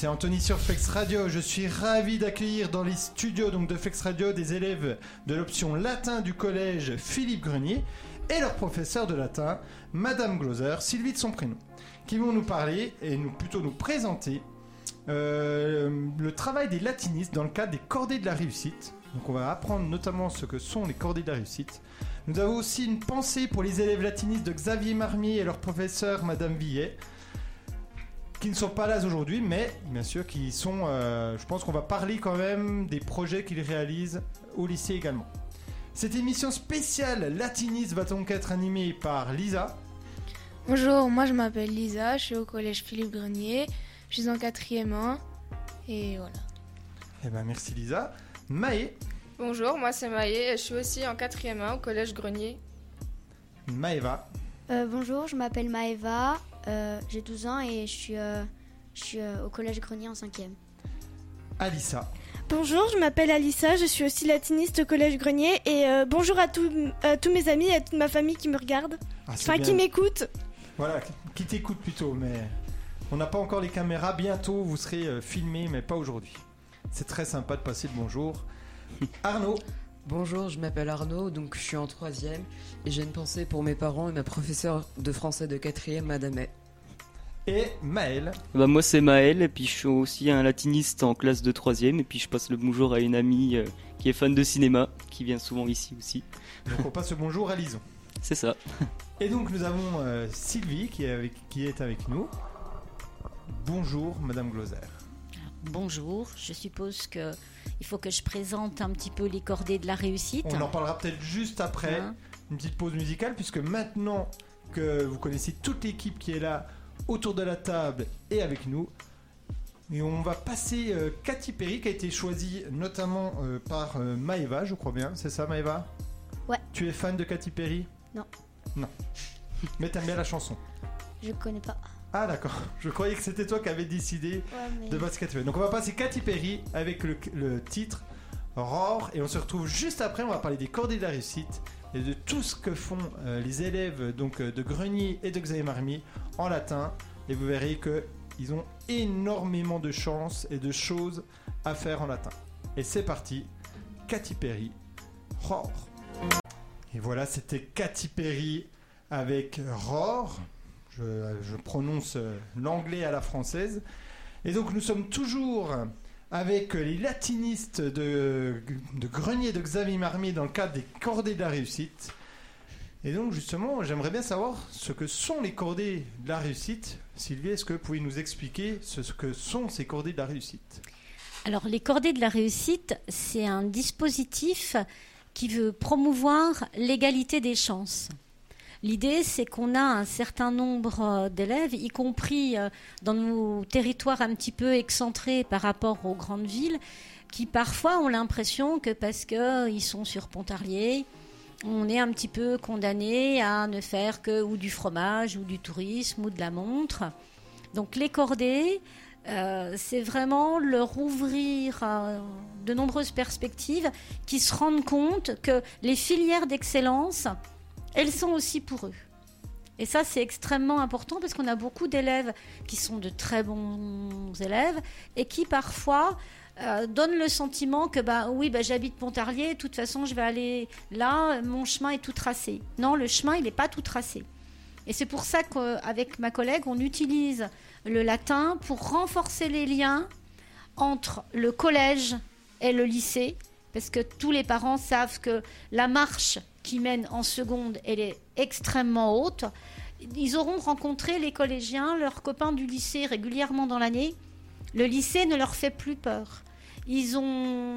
c'est Anthony sur Flex Radio. Je suis ravi d'accueillir dans les studios donc de Flex Radio des élèves de l'option latin du collège Philippe Grenier et leur professeur de latin, Madame Gloser, Sylvie de son prénom, qui vont nous parler et nous plutôt nous présenter euh, le travail des latinistes dans le cadre des cordées de la réussite. Donc on va apprendre notamment ce que sont les cordées de la réussite. Nous avons aussi une pensée pour les élèves latinistes de Xavier Marmier et leur professeur Madame Villet, qui ne sont pas là aujourd'hui, mais bien sûr qui sont. euh, je pense qu'on va parler quand même des projets qu'ils réalisent au lycée également. Cette émission spéciale latiniste va donc être animée par Lisa. Bonjour, moi je m'appelle Lisa, je suis au collège Philippe Grenier, je suis en quatrième 1 et voilà. Eh ben merci Lisa. Maë, Bonjour, moi c'est Maë, je suis aussi en 4e 1 au collège Grenier. Maëva, Euh, bonjour, je m'appelle Maëva, euh, j'ai 12 ans et je suis, euh, je suis euh, au collège Grenier en 5e. Alissa, Bonjour, je m'appelle Alissa, je suis aussi latiniste au Collège Grenier et euh, bonjour à, tous- à tous mes amis et à toute ma famille qui me regarde, Ah, enfin bien. qui m'écoute. Voilà, qui t'écoute plutôt, mais on n'a pas encore les caméras. Bientôt, vous serez filmés, mais pas aujourd'hui. C'est très sympa de passer le bonjour. Arnaud, Bonjour, je m'appelle Arnaud, donc je suis en troisième et j'ai une pensée pour mes parents et ma professeure de français de quatrième, Madame A. et Maël. Bah moi c'est Maël et puis je suis aussi un latiniste en classe de troisième et puis je passe le bonjour à une amie euh, qui est fan de cinéma qui vient souvent ici aussi. Donc on passe le bonjour à Lison. C'est ça. Et donc nous avons euh, Sylvie qui est, avec, qui est avec nous. Bonjour Madame Gloser. Bonjour, je suppose que il faut que je présente un petit peu les cordées de la réussite. On en parlera peut-être juste après, Hein une petite pause musicale, puisque maintenant que vous connaissez toute l'équipe qui est là autour de la table et avec nous, et on va passer euh, Katy Perry qui a été choisie notamment euh, par euh, Maëva, je crois bien, c'est ça Maëva Ouais. Tu es fan de Katy Perry? Non. Non. Mais t'aimes bien la chanson Je connais pas. Ah d'accord, je croyais que c'était toi qui avais décidé de basket. Donc on va passer Katy Perry avec le, le titre Roar et on se retrouve juste après. On va parler des cordées de la réussite et de tout ce que font euh, les élèves donc euh, de Grenier et de Xavier en latin. Et vous verrez que ils ont énormément de chances et de choses à faire en latin. Et c'est parti, Katy Perry, Roar. Et voilà, c'était Katy Perry avec Roar. Je, prononce euh, l'anglais à la française. Et donc nous sommes toujours avec les latinistes de, de Grenier de Xavier Marmier dans le cadre des cordées de la réussite. Et donc justement, j'aimerais bien savoir ce que sont les cordées de la réussite. Sylvie, est-ce que vous pouvez nous expliquer ce que sont ces cordées de la réussite? Alors, les cordées de la réussite, c'est un dispositif qui veut promouvoir l'égalité des chances. L'idée, c'est qu'on a un certain nombre euh, d'élèves, y compris euh, dans nos territoires un petit peu excentrés par rapport aux grandes villes, qui parfois ont l'impression que parce qu'ils sont sur Pontarlier, on est un petit peu condamné à ne faire que ou du fromage ou du tourisme ou de la montre. Donc les cordées, euh, c'est vraiment leur ouvrir euh, de nombreuses perspectives qui se rendent compte que les filières d'excellence, elles sont aussi pour eux. Et ça, c'est extrêmement important parce qu'on a beaucoup d'élèves qui sont de très bons élèves et qui parfois euh, donnent le sentiment que bah oui, bah, j'habite Pontarlier, de toute façon, je vais aller là, mon chemin est tout tracé. Non, le chemin, il n'est pas tout tracé. Et c'est pour ça qu'avec ma collègue, on utilise le latin pour renforcer les liens entre le collège et le lycée, parce que tous les parents savent que la marche qui mène en seconde, elle est extrêmement haute. Ils auront rencontré les collégiens, leurs copains du lycée régulièrement dans l'année. Le lycée ne leur fait plus peur. Ils ont,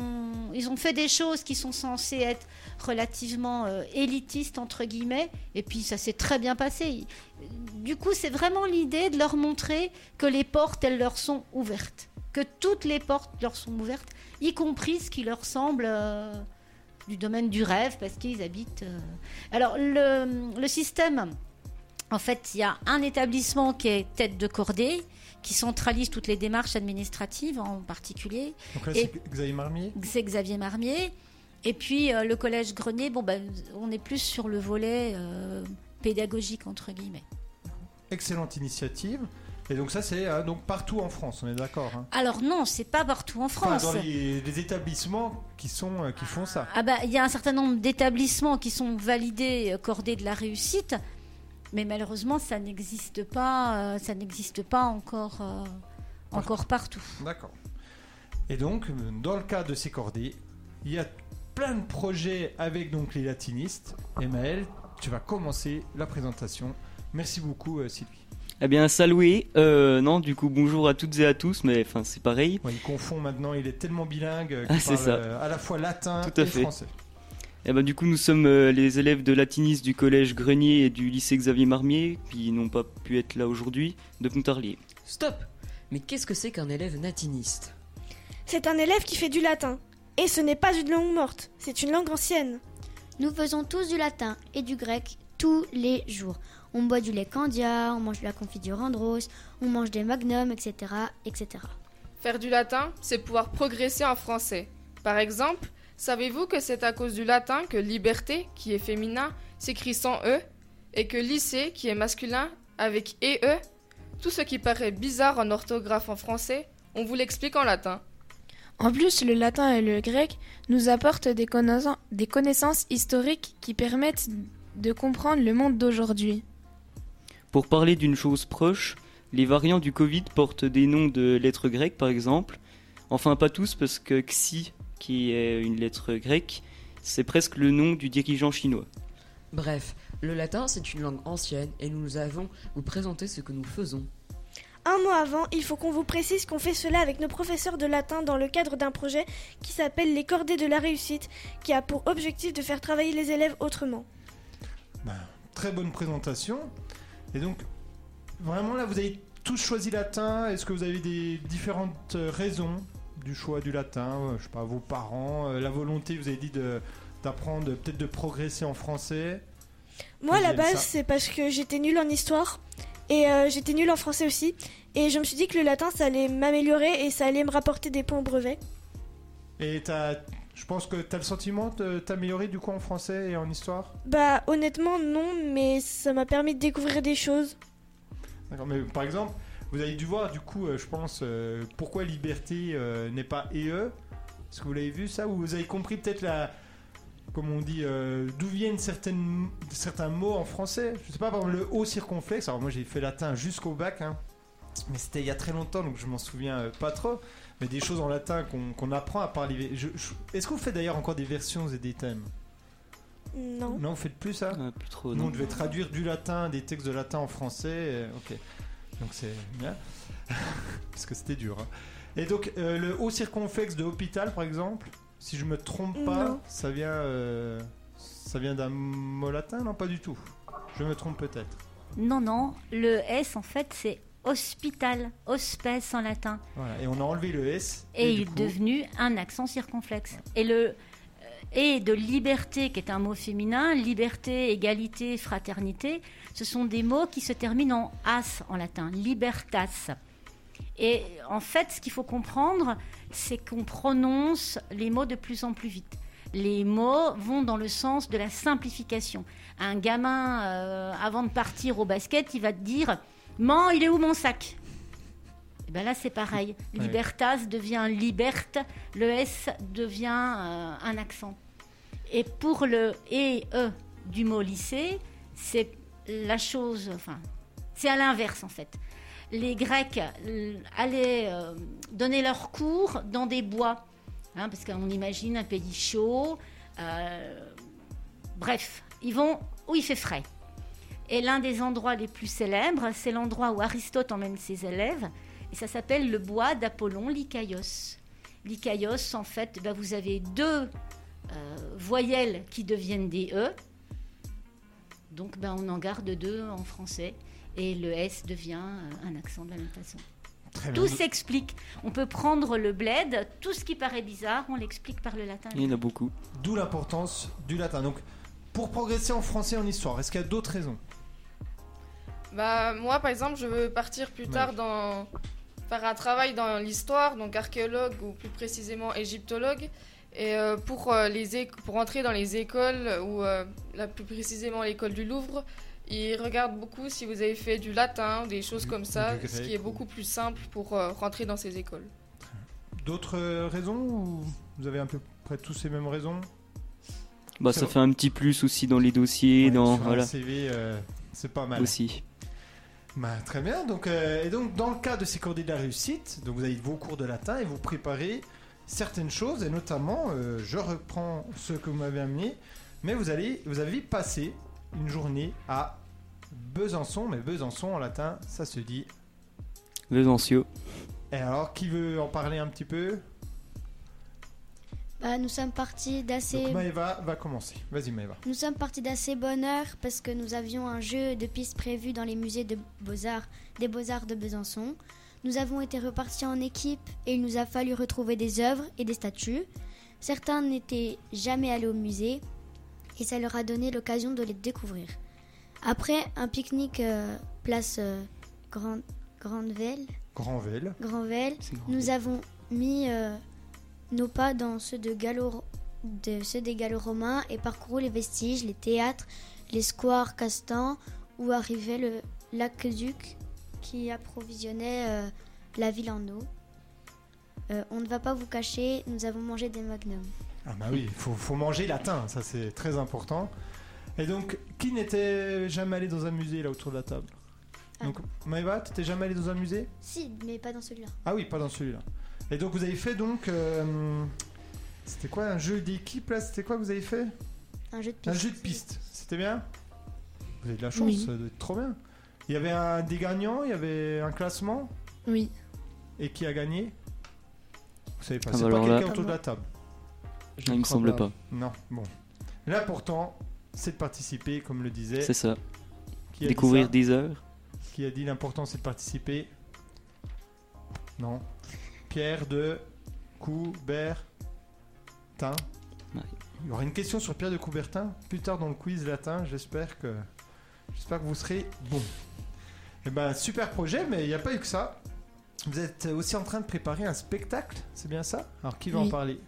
ils ont fait des choses qui sont censées être relativement euh, élitistes, entre guillemets, et puis ça s'est très bien passé. Du coup, c'est vraiment l'idée de leur montrer que les portes, elles leur sont ouvertes. Que toutes les portes leur sont ouvertes, y compris ce qui leur semble euh, du domaine du rêve, parce qu'ils habitent. euh. Alors, le, le système, en fait, il y a un établissement qui est tête de cordée, qui centralise toutes les démarches administratives en particulier. Donc là, Et- c'est Xavier Marmier? C'est Xavier Marmier. Et puis euh, le collège Grenier, bon, ben, on est plus sur le volet euh, pédagogique, entre guillemets. Excellente initiative. Et donc ça c'est euh, donc partout en France, on est d'accord hein Alors non, c'est pas partout en Enfin, France. dans les, les établissements qui sont euh, qui font ça. Ah bah, il y a un certain nombre d'établissements qui sont validés, euh, cordés de la réussite, mais malheureusement, ça n'existe pas, euh, ça n'existe pas encore, encore partout. D'accord. Et donc, dans le cas de ces cordées, il y a plein de projets avec donc les latinistes. Et Maël, tu vas commencer la présentation. Merci beaucoup Sylvie. Eh bien, salué. Euh, non, du coup, bonjour à toutes et à tous, mais enfin, c'est pareil. Ouais, il confond maintenant, il est tellement bilingue euh, Ah, parle ça. euh, à la fois latin Tout à et fait. français. Eh ben, du coup, nous sommes euh, les élèves de latinistes du collège Grenier et du lycée Xavier Marmier, qui n'ont pas pu être là aujourd'hui, de Pontarlier. Stop Mais qu'est-ce que c'est qu'un élève natiniste? C'est un élève qui fait du latin. Et ce n'est pas une langue morte, c'est une langue ancienne. Nous faisons tous du latin et du grec tous les jours. On boit du lait candia, on mange de la confiture Andros, on mange des magnums, etc. etc. Faire du latin, c'est pouvoir progresser en français. Par exemple, savez-vous que c'est à cause du latin que liberté, qui est féminin, s'écrit sans E, et que lycée, qui est masculin, avec EE Tout ce qui paraît bizarre en orthographe en français, on vous l'explique en latin. En plus, le latin et le grec nous apportent des, connaissances- des connaissances historiques qui permettent de comprendre le monde d'aujourd'hui. Pour parler d'une chose proche, les variants du Covid portent des noms de lettres grecques, par exemple. Enfin, pas tous, parce que Xi, qui est une lettre grecque, c'est presque le nom du dirigeant chinois. Bref, le latin c'est une langue ancienne et nous avons vous présenter ce que nous faisons. Un mois avant, il faut qu'on vous précise qu'on fait cela avec nos professeurs de latin dans le cadre d'un projet qui s'appelle Les Cordées de la Réussite, qui a pour objectif de faire travailler les élèves autrement. Ben, très bonne présentation. Et donc, vraiment là, vous avez tous choisi latin. Est-ce que vous avez des différentes euh, raisons du choix du latin Euh, Je sais pas, vos parents, euh, la volonté, vous avez dit d'apprendre, peut-être de progresser en français? Moi, à la base, c'est parce que j'étais nulle en histoire et euh, j'étais nulle en français aussi. Et je me suis dit que le latin, ça allait m'améliorer et ça allait me rapporter des points au brevet. Et t'as- je pense que tu as le sentiment de t'améliorer du coup en français et en histoire? Bah, honnêtement, non, mais ça m'a permis de découvrir des choses. D'accord, mais par exemple, vous avez dû voir du coup, euh, je pense, euh, pourquoi liberté euh, n'est pas EE. Est-ce que vous l'avez vu ça? Ou vous avez compris peut-être la. Comme on dit, d'où viennent certaines, certains mots en français? Je sais pas, par exemple, le haut circonflexe. Alors moi j'ai fait latin jusqu'au bac, hein, mais c'était il y a très longtemps donc je m'en souviens pas trop. Mais des choses en latin qu'on qu'on apprend à je- Est-ce que vous faites d'ailleurs encore des versions et des thèmes? Non. Non, vous faites plus ça? Ah, plus trop, nous, on devait traduire du latin, des textes de latin en français. euh, ok. Donc c'est bien. Parce que c'était dur. hein. Et donc, euh, le haut circonflexe de hôpital, par exemple, si je me trompe pas, Non. ça vient, euh, ça vient d'un mot latin? Non, pas du tout. Je me trompe peut-être. Non, non, le S en fait c'est hospital, hospes en latin, Voilà. Et on a enlevé le S. et, il est coup- devenu un accent circonflexe. Et le euh, et de liberté, qui est un mot féminin, liberté, égalité, fraternité, ce sont des mots qui se terminent en as en latin, libertas. Et en fait, ce qu'il faut comprendre, c'est qu'on prononce les mots de plus en plus vite. Les mots vont dans le sens de la simplification. Un gamin, euh, avant de partir au basket, il va te dire Man, il est où mon sac? Et ben là, c'est pareil. Ouais. Libertas devient liberte, le S devient euh, un accent. Et pour le et e du mot lycée, c'est la chose, enfin, c'est à l'inverse en fait. Les Grecs euh, allaient euh, donner leurs cours dans des bois, hein, parce qu'on imagine un pays chaud. euh, bref, ils vont où il fait frais. Et l'un des endroits les plus célèbres, c'est l'endroit où Aristote emmène ses élèves, et ça s'appelle le bois d'Apollon, Lycaios. Lycaios, en fait, ben, vous avez deux euh, voyelles qui deviennent des E, donc ben, on en garde deux en français, et le S devient euh, un accent de la même façon. Très bien. Tout s'explique. On peut prendre le bled, tout ce qui paraît bizarre, on l'explique par le latin. Il y en a beaucoup. D'où l'importance du latin. Donc, pour progresser en français et en histoire, est-ce qu'il y a d'autres raisons? Bah moi par exemple je veux partir plus tard dans faire un travail dans l'histoire donc archéologue ou plus précisément égyptologue. Et euh, pour euh, les pour entrer dans les écoles ou euh, là plus précisément l'école du Louvre Ils regardent beaucoup si vous avez fait du latin, des choses Du- comme ça, ce qui est ou- beaucoup plus simple pour euh, rentrer dans ces écoles. D'autres raisons ou vous avez à peu près tous ces mêmes raisons? Bah, ça vrai. fait un petit plus aussi dans les dossiers, Ouais, dans voilà CV, euh, c'est pas mal. aussi. Bah, très bien. Donc, euh, et donc, dans le cas de ces coordonnées de la réussite, donc vous avez vos cours de latin et vous préparez certaines choses, et notamment, euh, je reprends ce que vous m'avez amené, mais vous allez, vous avez passé une journée à Besançon, mais Besançon en latin, ça se dit. Besancio. Et alors, qui veut en parler un petit peu? Bah, nous sommes partis d'assez. Donc, Maëva va commencer. Vas-y, Maëva. Nous sommes partis d'assez bonne heure parce que nous avions un jeu de pistes prévu dans les musées de Beaux-Arts, des Beaux-Arts de Besançon. Nous avons été repartis en équipe et il nous a fallu retrouver des œuvres et des statues. Certains n'étaient jamais allés au musée et ça leur a donné l'occasion de les découvrir. Après un pique-nique euh, place euh, Grand, Grandvel, Grandvel. Grandvel, C'est grand. nous avons mis euh, nos pas dans ceux, de Gallo, de ceux des Gallo-Romains et parcouru les vestiges, les théâtres, les squares castans où arrivait le l'aqueduc qui approvisionnait euh, la ville en eau. Euh, on ne va pas vous cacher, nous avons mangé des magnums. Ah bah oui, il faut, faut manger latin, ça c'est très important. Et donc, qui n'était jamais allé dans un musée là autour de la table? Ah. Donc, Maëva, t'étais jamais allé dans un musée? Si, mais pas dans celui-là. Ah oui, pas dans celui-là. Et donc, vous avez fait donc. euh, c'était quoi un jeu d'équipe là C'était quoi que vous avez fait? Un jeu de piste. Un jeu de piste. C'était bien? Vous avez de la chance, Oui. ça doit être trop bien. Il y avait un des gagnants, il y avait un classement? Oui. Et qui a gagné? Vous savez pas, Ah c'est bah pas alors là- quelqu'un autour de la table. Il me semble pas. Non, bon. L'important, c'est de participer, comme le disait. C'est ça. Qui a dit Découvrir ça? des heures. Qui a dit l'important, c'est de participer? Non. Pierre de Coubertin. Il y aura une question sur Pierre de Coubertin plus tard dans le quiz latin. J'espère que, j'espère que vous serez bon. Eh ben, super projet, mais il n'y a pas eu que ça. Vous êtes aussi en train de préparer un spectacle, c'est bien ça? Alors, qui va en parler?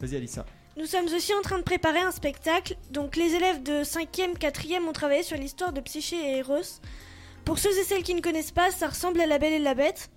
Vas-y, Alissa. Nous sommes aussi en train de préparer un spectacle. Donc les élèves de 5e, 4e ont travaillé sur l'histoire de Psyché et Eros. Pour ceux et celles qui ne connaissent pas, ça ressemble à La Belle et la Bête.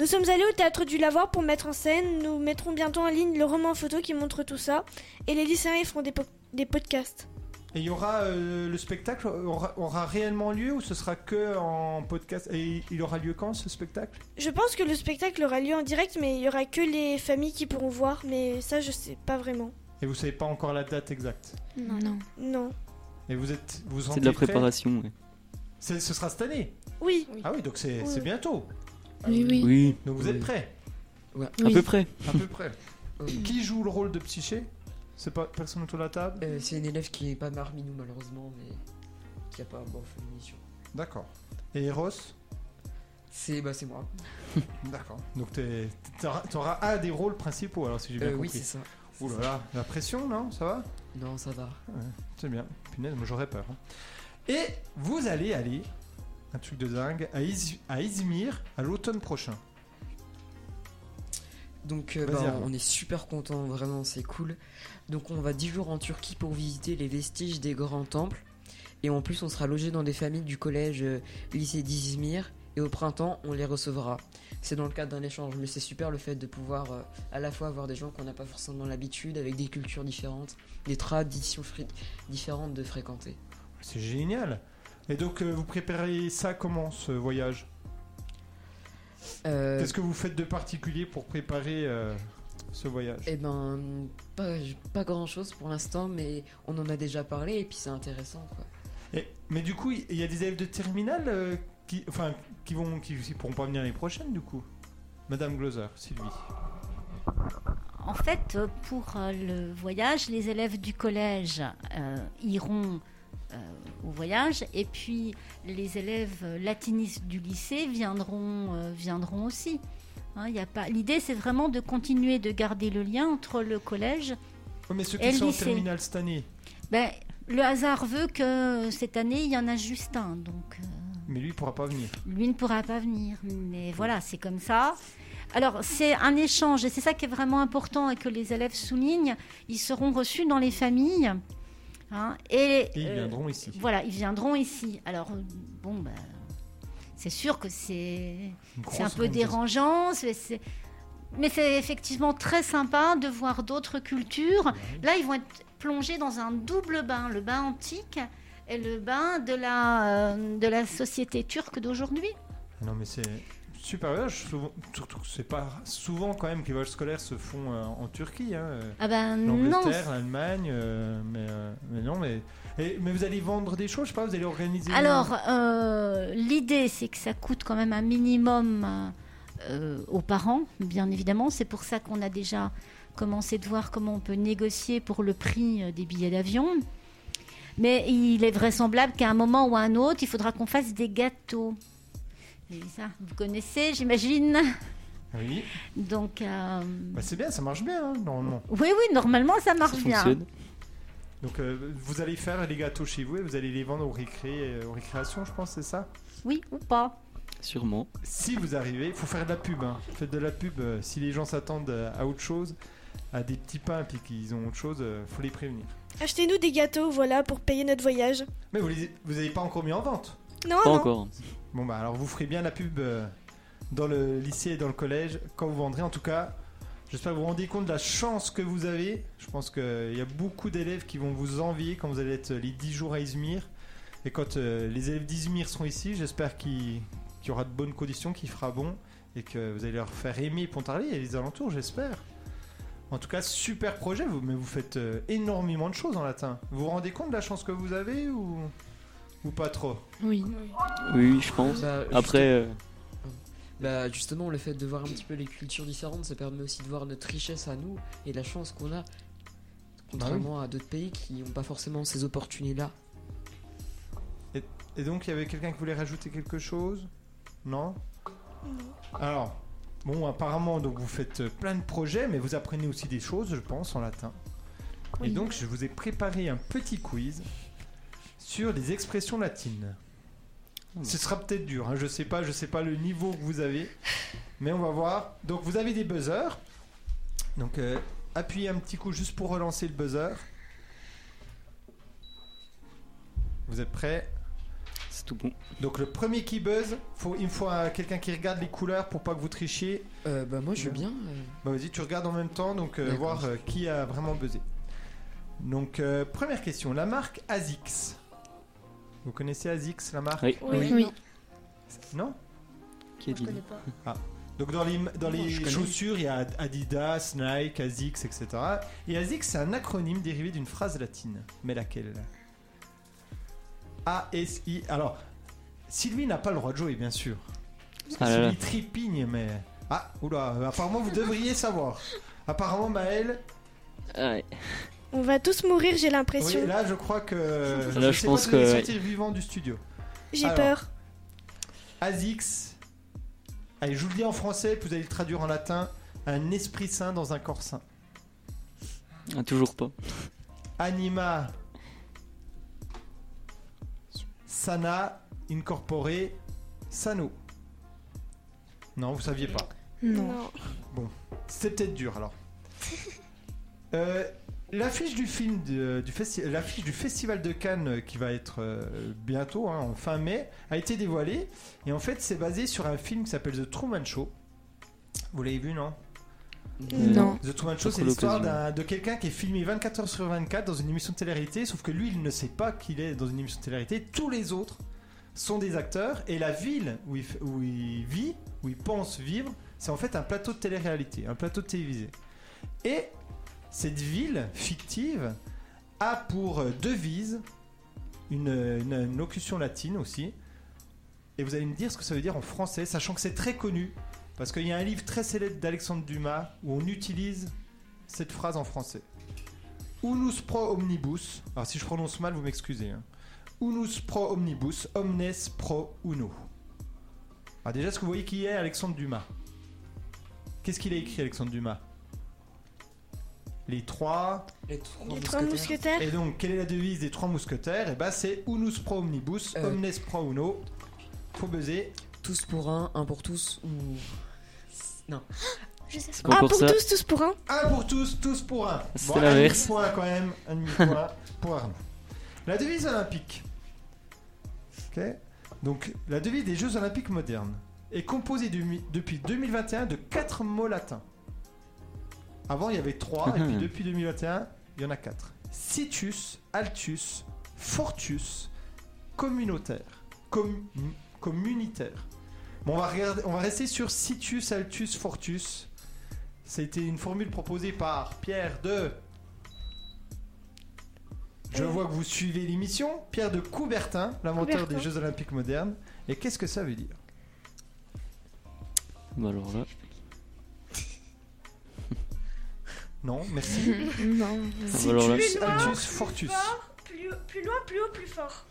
Nous sommes allés au théâtre du Lavoir pour mettre en scène. Nous mettrons bientôt en ligne le roman photo qui montre tout ça. Et les lycéens y feront des, po- des podcasts. Et il y aura euh, le spectacle aura, aura réellement lieu ou ce sera que en podcast? Et il aura lieu quand ce spectacle? Je pense que le spectacle aura lieu en direct, mais il y aura que les familles qui pourront voir. Mais ça, je sais pas vraiment. Et vous savez pas encore la date exacte? Non. Non. Et vous êtes vous C'est de la préparation. ouais. C'est- Ce sera cette année? Oui. Ah oui, donc c'est Oui. c'est bientôt. Oui, oui. Oui, Donc vous Oui. êtes prêts à Oui. peu près. À peu près. Euh, Qui joue le rôle de Psyché? C'est pas personne autour de la table? Euh, c'est une élève qui est pas parmi nous malheureusement, mais qui a pas bon, fait l'émission. D'accord. Et Eros? C'est bah c'est moi. D'accord. Donc t'auras un des rôles principaux alors si j'ai bien Euh, oui compris. c'est ça. Ouh là là, la pression, non? Ça va? Non ça va. C'est bien. Punaise, moi j'aurais peur. hein. Et vous allez aller, un truc de dingue, à, Iz- à Izmir à l'automne prochain. Donc euh, bah, Arnaud. on est super content, vraiment c'est cool. Donc on va 10 jours en Turquie pour visiter les vestiges des grands temples. Et en plus on sera logé dans des familles du collège euh, lycée d'Izmir. Et au printemps on les recevra. C'est dans le cadre d'un échange, mais c'est super le fait de pouvoir euh, à la fois avoir des gens qu'on n'a pas forcément l'habitude, avec des cultures différentes, des traditions différentes de fréquenter. C'est génial. Et donc euh, vous préparez ça comment ce voyage Euh, Qu'est-ce que vous faites de particulier pour préparer euh, ce voyage? Eh ben, pas, pas grand chose pour l'instant, mais on en a déjà parlé et puis c'est intéressant quoi. Et- Mais du coup, il y a des élèves de terminale euh, qui, enfin, qui vont, qui, qui pourront pas venir l'année prochaine du coup? Madame Gloser, Sylvie. En fait, pour le voyage, les élèves du collège euh, iront au voyage et puis les élèves euh, latinistes du lycée viendront, euh, viendront aussi. Hein, y a pas... L'idée, c'est vraiment de continuer de garder le lien entre le collège. Oh, mais ceux Et qui le sont en terminale cette année. Ben, le hasard veut que cette année, il y en a juste un. Donc, euh, Mais lui, il pourra pas venir. lui ne pourra pas venir. Mais voilà, c'est comme ça. Alors, c'est un échange, et c'est ça qui est vraiment important et que les élèves soulignent. Ils seront reçus dans les familles. Hein, et, ils viendront ici. Voilà, ils viendront ici. Alors, bon, bah, c'est sûr que c'est un peu dérangeant. mais c'est effectivement très sympa de voir d'autres cultures. Là, ils vont être plongés dans un double bain, le bain antique et le bain de la, de la société turque d'aujourd'hui. Non, mais c'est super voyage. surtout, c'est pas souvent quand même que les voyages scolaires se font euh, en Turquie. Hein. Ah ben L'Angleterre, l'Allemagne, euh, mais, euh, mais, non, mais. mais vous allez vendre des choses, je sais pas, vous allez organiser. Alors, l'idée, c'est que ça coûte quand même un minimum aux parents, bien évidemment. C'est pour ça qu'on a déjà commencé de voir comment on peut négocier pour le prix des billets d'avion. Mais il est vraisemblable qu'à un moment ou à un autre, il faudra qu'on fasse des gâteaux. Ça, vous connaissez, j'imagine Oui. Donc. Euh, bah, c'est bien, ça marche bien, hein, normalement. Oui, oui, normalement, ça marche bien. Donc, euh, vous allez faire les gâteaux chez vous et vous allez les vendre aux, récré, euh, aux récréations, je pense, c'est ça? Oui, ou pas Sûrement. Si vous arrivez, il faut faire de la pub. Hein. Faites de la pub. si les gens s'attendent à autre chose, à des petits pains, puis qu'ils ont autre chose, faut les prévenir. Achetez-nous des gâteaux, voilà, pour payer notre voyage. Mais vous n'avez pas encore mis en vente Non, pas encore. Bon bah alors vous ferez bien la pub euh, dans le lycée et dans le collège quand vous vendrez. En tout cas, j'espère que vous vous rendez compte de la chance que vous avez. Je pense qu'il y a beaucoup d'élèves qui vont vous envier quand vous allez être les 10 jours à Izmir. Et quand euh, les élèves d'Izmir seront ici, j'espère qu'il y aura de bonnes conditions, qu'il fera bon et que vous allez leur faire aimer Pontarlier et les alentours, j'espère. En tout cas, super projet, vous, mais vous faites euh, énormément de choses en latin. Vous vous rendez compte de la chance que vous avez ou? Ou pas trop Oui. Oui, je pense. Bah, Après. Euh, bah justement, le fait de voir un petit peu les cultures différentes, ça permet aussi de voir notre richesse à nous et la chance qu'on a, contrairement bah à d'autres pays qui n'ont pas forcément ces opportunités-là. Et, donc, il y avait quelqu'un qui voulait rajouter quelque chose? Non? Alors, bon, apparemment, donc vous faites plein de projets, mais vous apprenez aussi des choses, je pense, en latin. Et donc, je vous ai préparé un petit quiz sur les expressions latines. Ce sera peut-être dur, hein, je sais pas, je sais pas le niveau que vous avez, mais on va voir. Donc vous avez des buzzers. Donc euh, appuyez un petit coup juste pour relancer le buzzer. Vous êtes prêts? C'est tout bon. Donc le premier qui buzz, faut, il me faut quelqu'un qui regarde les couleurs pour pas que vous trichiez. Euh, bah moi je veux bien. Euh. Bah vas-y, tu regardes en même temps, donc voir qui a vraiment buzzé. Donc première question, la marque ASICS. Vous connaissez ASICS, la marque Oui. oui. Non Qui est dit ah. Donc dans les, dans les chaussures, il y a Adidas, Nike, ASICS, etc. Et ASICS, c'est un acronyme dérivé d'une phrase latine. Mais laquelle? A-S-I. Alors, Sylvie n'a pas le droit de jouer, bien sûr. Parce que ah Sylvie tripigne, mais. Ah, oula, apparemment vous devriez savoir. Apparemment, Maëlle. Ouais. On va tous mourir, j'ai l'impression. Oui, là, je crois que. Là, je, pense que. sortir vivant du studio. J'ai peur. Azix. Allez, je vous le dis en français, puis vous allez le traduire en latin. Un esprit saint dans un corps saint. Ah, toujours pas. Anima. Sana incorpore sano. Non, vous saviez pas. Non. Bon, c'est peut-être dur alors. Euh, L'affiche du film du l'affiche du festival de Cannes euh, qui va être euh, bientôt hein, en fin mai a été dévoilée et en fait c'est basé sur un film qui s'appelle The Truman Show. Vous l'avez vu non? Non. The Truman Show c'est l'histoire de quelqu'un qui est filmé 24 heures sur 24 dans une émission de télé-réalité sauf que lui il ne sait pas qu'il est dans une émission de télé-réalité. Tous les autres sont des acteurs et la ville où il, où il vit, où il pense vivre, c'est en fait un plateau de télé-réalité, un plateau de télévisé. Et cette ville fictive a pour devise une, locution latine aussi. Et vous allez me dire ce que ça veut dire en français, sachant que c'est très connu. Parce qu'il y a un livre très célèbre d'Alexandre Dumas où on utilise cette phrase en français. Unus pro omnibus. Alors si je prononce mal, vous m'excusez. Hein. Unus pro omnibus, omnes pro uno. Alors déjà, est-ce que vous voyez qui est Alexandre Dumas? Qu'est-ce qu'il a écrit Alexandre Dumas? Les trois, les trois, mousquetaires. Et donc, quelle est la devise des trois mousquetaires? Et eh bah, ben, c'est Unus pro omnibus, euh. omnes pro uno. Faut buzzer. Tous pour un, un pour tous ou. Non. Je sais pour tous, tous pour un Un pour tous, tous pour un. C'est bon, l'inverse. Un point quand même, un demi-point pour Arnaud. La devise olympique. Ok Donc, la devise des Jeux olympiques modernes est composée depuis 2021 de quatre mots latins. Avant, il y avait trois, et puis depuis 2021, il y en a quatre. Situs, altus, fortus, communautaire, com- communitaire. Bon, on va, regarder, on va rester sur situs, altus, fortus. C'était une formule proposée par Pierre de. Je vois que vous suivez l'émission. Pierre de Coubertin, l'inventeur des. Jeux Olympiques modernes. Et qu'est-ce que ça veut dire? Bah alors là. Non, merci. non. Alors là- altus, fortus. Plus, plus loin, plus haut, plus fort.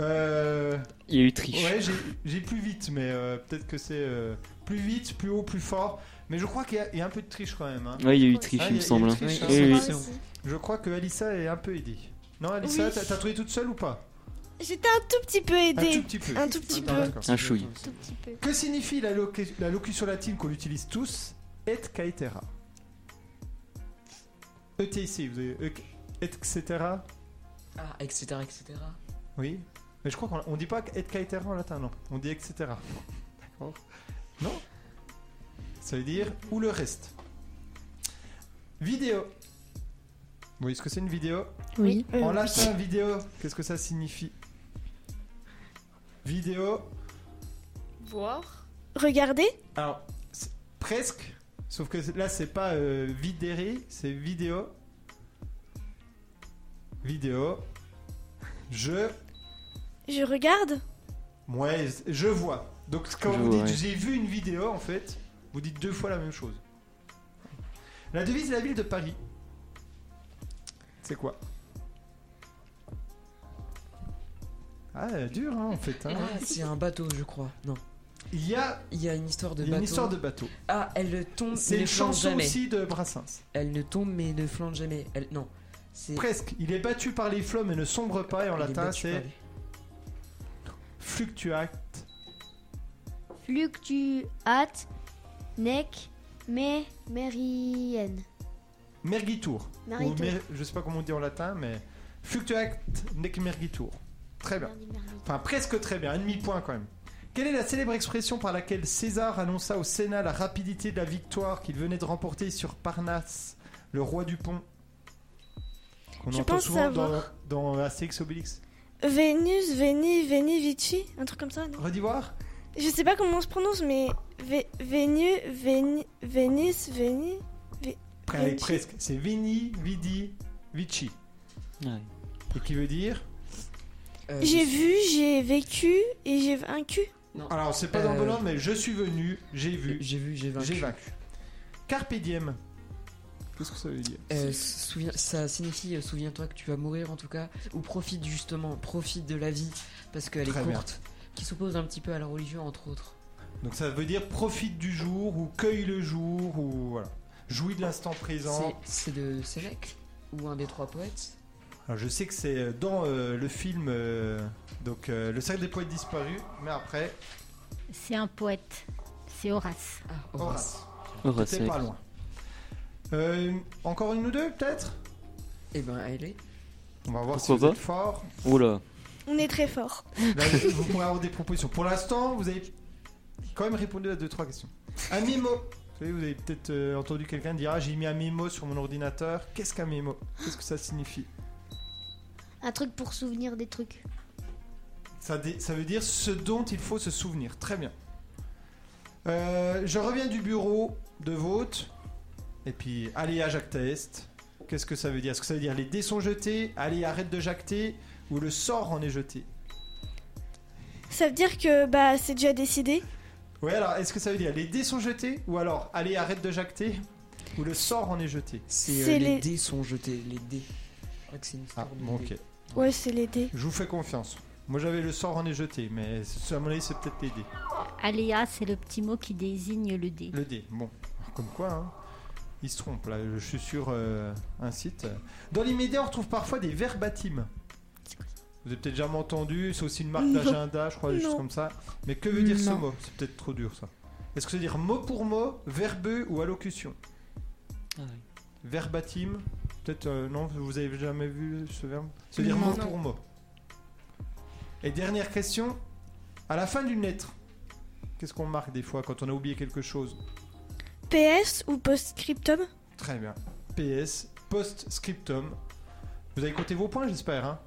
Euh, Il y a eu triche. ouais, j'ai- plus vite, mais euh, peut-être que c'est euh, plus vite, plus haut, plus fort. Mais je crois qu'il y, a- il y a un peu de triche quand même. hein. Ouais, il y a eu triche, Ah, il me semble. hein. triche, Oui, hein. oui. Je crois que Alissa est un peu aidée. Non, Alissa, Oui. t'as trouvé toute seule ou pas? J'étais un tout petit peu Un aidée. tout petit peu. Un tout petit Ah, peu. Un chouille. Tout petit peu. Que signifie la, locu- la locution latine qu'on utilise tous? Et caetera. ETC, vous avez e- etc. Ah, etc. etc. Oui. Mais je crois qu'on on dit pas et caetera en latin, non. On dit etc. D'accord Non Ça veut dire ou le reste. Vidéo. Vous voyez ce que c'est une vidéo? Oui. Euh, En oui. latin, vidéo, qu'est-ce que ça signifie? Vidéo. Voir. Regardez. Alors, c'est presque. Sauf que là, c'est pas euh, vidéré, c'est vidéo. Vidéo. Je. Je regarde. Ouais, je vois. Donc, quand Je vous vois, dites ouais. j'ai vu une vidéo, en fait, vous dites deux fois la même chose. La devise de la ville de Paris. C'est quoi? Ah, dur, hein, en fait. hein. Ah, c'est un bateau, je crois. Non. Il y a, Il y a une histoire de il y a bateau. une histoire de bateau. Ah, elle tombe, C'est une chanson jamais. aussi de Brassens. Elle ne tombe mais ne flanche jamais. Elle non. C'est Presque. Il est battu par les flots mais ne sombre pas et en latin c'est les- fluctuat. Fluctuat nec me merienne. Mergitur. Ou mer- je sais pas comment on dit en latin mais fluctuat nec mergitur. Très bien. Enfin presque très bien. Un demi-point quand même. Quelle est la célèbre expression par laquelle César annonça au Sénat la rapidité de la victoire qu'il venait de remporter sur Parnasse, le roi du pont? Qu'on Je entend pense souvent dans, savoir. dans Astérix Obélix. Vénus, Veni, Veni, Vici. Un truc comme ça, non? Redis voir Je sais pas comment on se prononce, mais Vé- Vénu, Veni, Vénus, Veni. Allez, Vici. presque. C'est Veni, Vidi, Vici. Ouais. Et qui veut dire? Euh, J'ai vu, j'ai vécu et j'ai vaincu. Non. Alors, c'est pas dans le Euh, bon ordre, mais je suis venu, j'ai vu, J'ai vu, j'ai vaincu. j'ai vaincu. Carpe diem. Qu'est-ce que ça veut dire Euh, souviens- ça signifie euh, souviens-toi que tu vas mourir en tout cas ou profite justement profite de la vie parce qu'elle est bien. courte qui s'oppose un petit peu à la religion entre autres Donc, ça veut dire profite du jour ou cueille le jour ou voilà. Jouis de l'instant présent. c'est c'est de Sénèque ou un des trois poètes Alors, je sais que c'est euh, dans euh, le film euh, donc euh, Le cercle des poètes disparus, mais après, C'est un poète. C'est Horace. ah Horace. Horace, ouais. pas loin. Euh, encore une ou deux, peut-être? Et ben elle est On va voir Pourquoi si vous êtes fort. Là. On est très fort. Là, vous pourrez avoir des propositions. Pour l'instant, vous avez quand même répondu à deux trois questions. Un mémo. Vous savez, vous avez peut-être entendu quelqu'un dire ah, j'ai mis un mémo sur mon ordinateur. Qu'est-ce qu'un mémo Qu'est-ce que ça signifie? Un truc pour souvenir des trucs. ça, veut dire ce dont il faut se souvenir. Très bien. Euh, je reviens du bureau de vote. Et puis, allez à Jacques Test. Qu'est-ce que ça veut dire? Est-ce que ça veut dire les dés sont jetés? Allez, arrête de jacter Ou le sort en est jeté? Ça veut dire que bah c'est déjà décidé. Ouais, alors est-ce que ça veut dire les dés sont jetés? Ou alors allez, arrête de jacter Ou le sort en est jeté? C'est euh, les... les- dés sont jetés les dés je crois que c'est une Ah, bon, dés. ok. Ouais, c'est les dés. Je vous fais confiance. Moi j'avais le sort en est jeté, mais à mon avis c'est peut-être les dés. Aléa, c'est le petit mot qui désigne le dé. Le dé, bon. Comme quoi, hein. Il se trompe là, je suis sur euh, un site. Dans l'immédiat, on retrouve parfois des verbatims. Vous avez peut-être jamais entendu, c'est aussi une marque d'agenda, je crois, des Non. choses comme ça. Mais que veut dire ce mot? C'est peut-être trop dur ça. Est-ce que ça veut dire mot pour mot, verbeux ou allocution? Ah ouais. Verbatim, Peut-être euh, non, vous avez jamais vu ce verbe Se dire mot pour mot. Et dernière question. À la fin d'une lettre, qu'est-ce qu'on marque des fois quand on a oublié quelque chose PS ou post-scriptum Très bien. PS, post-scriptum. Vous avez compté vos points, j'espère, hein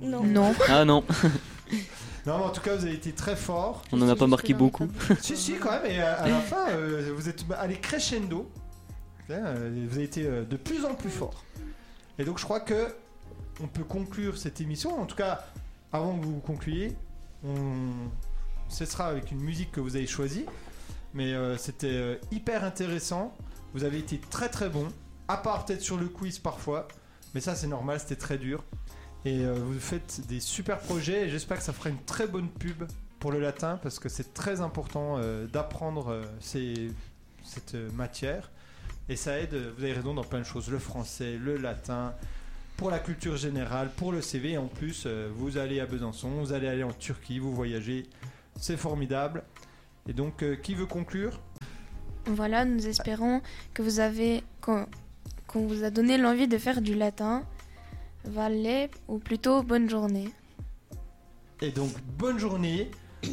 Non. Non. Ah non, Non, mais en tout cas, vous avez été très fort. on n'en a pas marqué beaucoup. si, si, quand même. Et à, à la fin, euh, vous êtes allé crescendo. Vous avez été euh, de plus en plus fort. Et donc, je crois que on peut conclure cette émission. En tout cas, avant que vous concluiez, on cessera avec une musique que vous avez choisie. Mais euh, c'était euh, hyper intéressant. Vous avez été très très bon. À part peut-être sur le quiz parfois. Mais ça, c'est normal, c'était très dur. Et euh, vous faites des super projets. Et j'espère que ça fera une très bonne pub pour le latin. Parce que c'est très important d'apprendre cette matière. Et ça aide, vous avez raison, dans plein de choses. Le français, le latin, pour la culture générale, pour le CV. Et en plus, euh, vous allez à Besançon, vous allez aller en Turquie, vous voyagez. C'est formidable. Et donc, euh, qui veut conclure? Voilà, nous espérons que vous avez qu'on qu'on vous a donné l'envie de faire du latin. Valet, ou plutôt bonne journée. Et donc, bonne journée.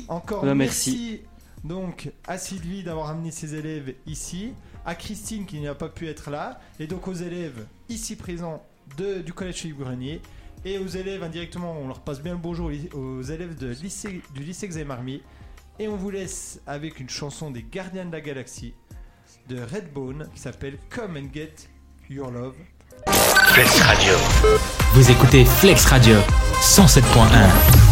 Encore Bah, merci. merci. Donc, à Sylvie d'avoir amené ses élèves ici, à Christine qui n'a pas pu être là, et donc aux élèves ici présents de, du collège Philippe Grenier, et aux élèves indirectement, on leur passe bien le bonjour aux, élèves de lycée, du lycée Xavier et on vous laisse avec une chanson des Gardiens de la Galaxie de Redbone qui s'appelle Come and Get Your Love. Flex Radio. Vous écoutez Flex Radio 107.1.